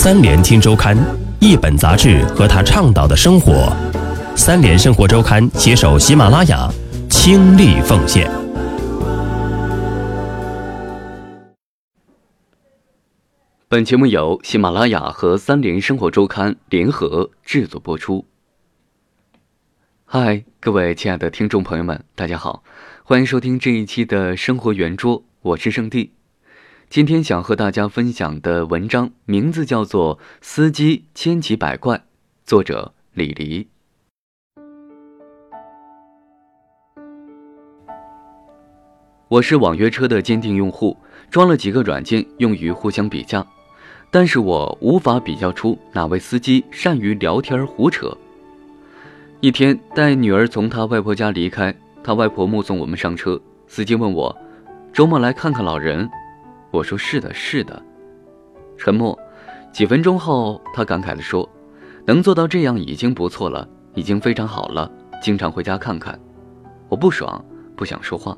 三联听周刊，一本杂志和他倡导的生活。三联生活周刊携手喜马拉雅，倾力奉献。本节目由喜马拉雅和三联生活周刊联合制作播出。嗨，各位亲爱的听众朋友们，大家好，欢迎收听这一期的生活圆桌，我是圣地。今天想和大家分享的文章名字叫做《司机千奇百怪》，作者李黎。我是网约车的坚定用户，装了几个软件用于互相比价，但是我无法比较出哪位司机善于聊天胡扯。一天带女儿从她外婆家离开，她外婆目送我们上车，司机问我：“周末来看看老人？”我说：“是的，是的。”沉默，几分钟后，他感慨地说：“能做到这样已经不错了，已经非常好了。经常回家看看。”我不爽，不想说话。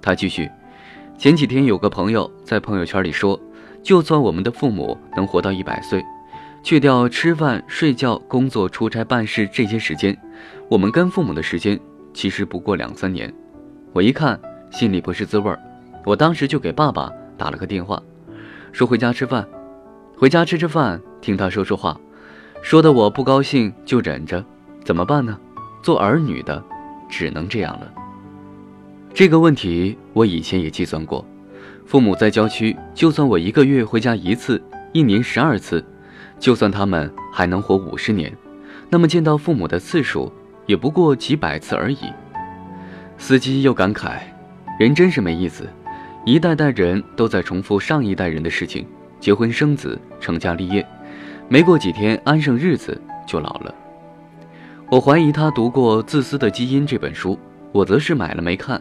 他继续：“前几天有个朋友在朋友圈里说，就算我们的父母能活到一百岁，去掉吃饭、睡觉、工作、出差、办事这些时间，我们跟父母的时间其实不过两三年。”我一看，心里不是滋味儿。我当时就给爸爸。打了个电话，说回家吃饭，回家吃吃饭，听他说说话，说的我不高兴就忍着，怎么办呢？做儿女的只能这样了。这个问题我以前也计算过，父母在郊区，就算我一个月回家一次，一年十二次，就算他们还能活五十年，那么见到父母的次数也不过几百次而已。司机又感慨，人真是没意思。一代代人都在重复上一代人的事情，结婚生子，成家立业，没过几天安生日子就老了。我怀疑他读过《自私的基因》这本书，我则是买了没看。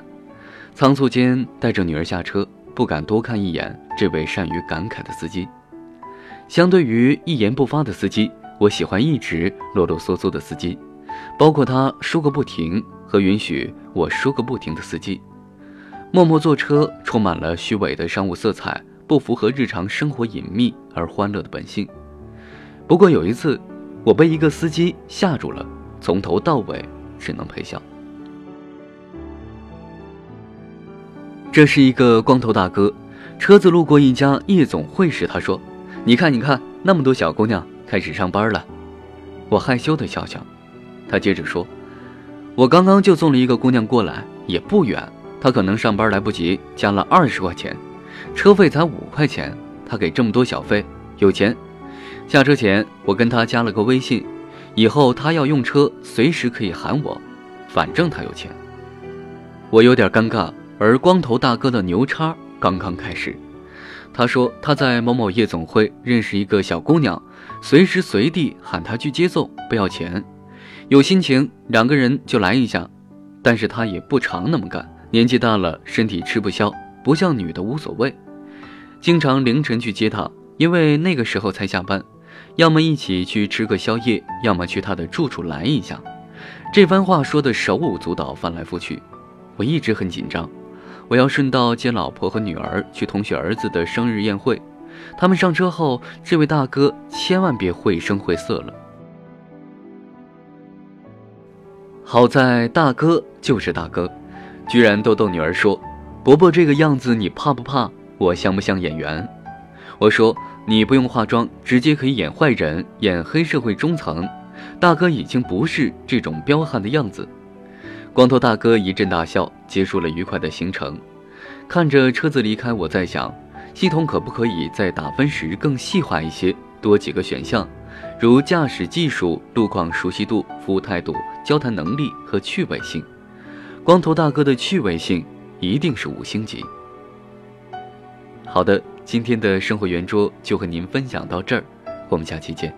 仓促间带着女儿下车，不敢多看一眼这位善于感慨的司机。相对于一言不发的司机，我喜欢一直啰啰嗦嗦的司机，包括他说个不停和允许我说个不停的司机。默默坐车，充满了虚伪的商务色彩，不符合日常生活隐秘而欢乐的本性。不过有一次，我被一个司机吓住了，从头到尾只能陪笑。这是一个光头大哥，车子路过一家夜总会时，他说：“你看，你看，那么多小姑娘开始上班了。”我害羞的笑笑。他接着说：“我刚刚就送了一个姑娘过来，也不远。”他可能上班来不及，加了二十块钱，车费才五块钱，他给这么多小费，有钱。下车前，我跟他加了个微信，以后他要用车，随时可以喊我，反正他有钱。我有点尴尬，而光头大哥的牛叉刚刚开始。他说他在某某夜总会认识一个小姑娘，随时随地喊他去接送，不要钱，有心情两个人就来一下，但是他也不常那么干。年纪大了，身体吃不消，不像女的无所谓。经常凌晨去接她，因为那个时候才下班，要么一起去吃个宵夜，要么去她的住处来一下。这番话说的手舞足蹈，翻来覆去，我一直很紧张。我要顺道接老婆和女儿去同学儿子的生日宴会。他们上车后，这位大哥千万别绘声绘色了。好在大哥就是大哥。居然逗逗女儿说：“伯伯这个样子你怕不怕？我像不像演员？”我说：“你不用化妆，直接可以演坏人，演黑社会中层。大哥已经不是这种彪悍的样子。”光头大哥一阵大笑，结束了愉快的行程。看着车子离开，我在想，系统可不可以在打分时更细化一些，多几个选项，如驾驶技术、路况熟悉度、服务态度、交谈能力和趣味性。光头大哥的趣味性一定是五星级。好的，今天的生活圆桌就和您分享到这儿，我们下期见。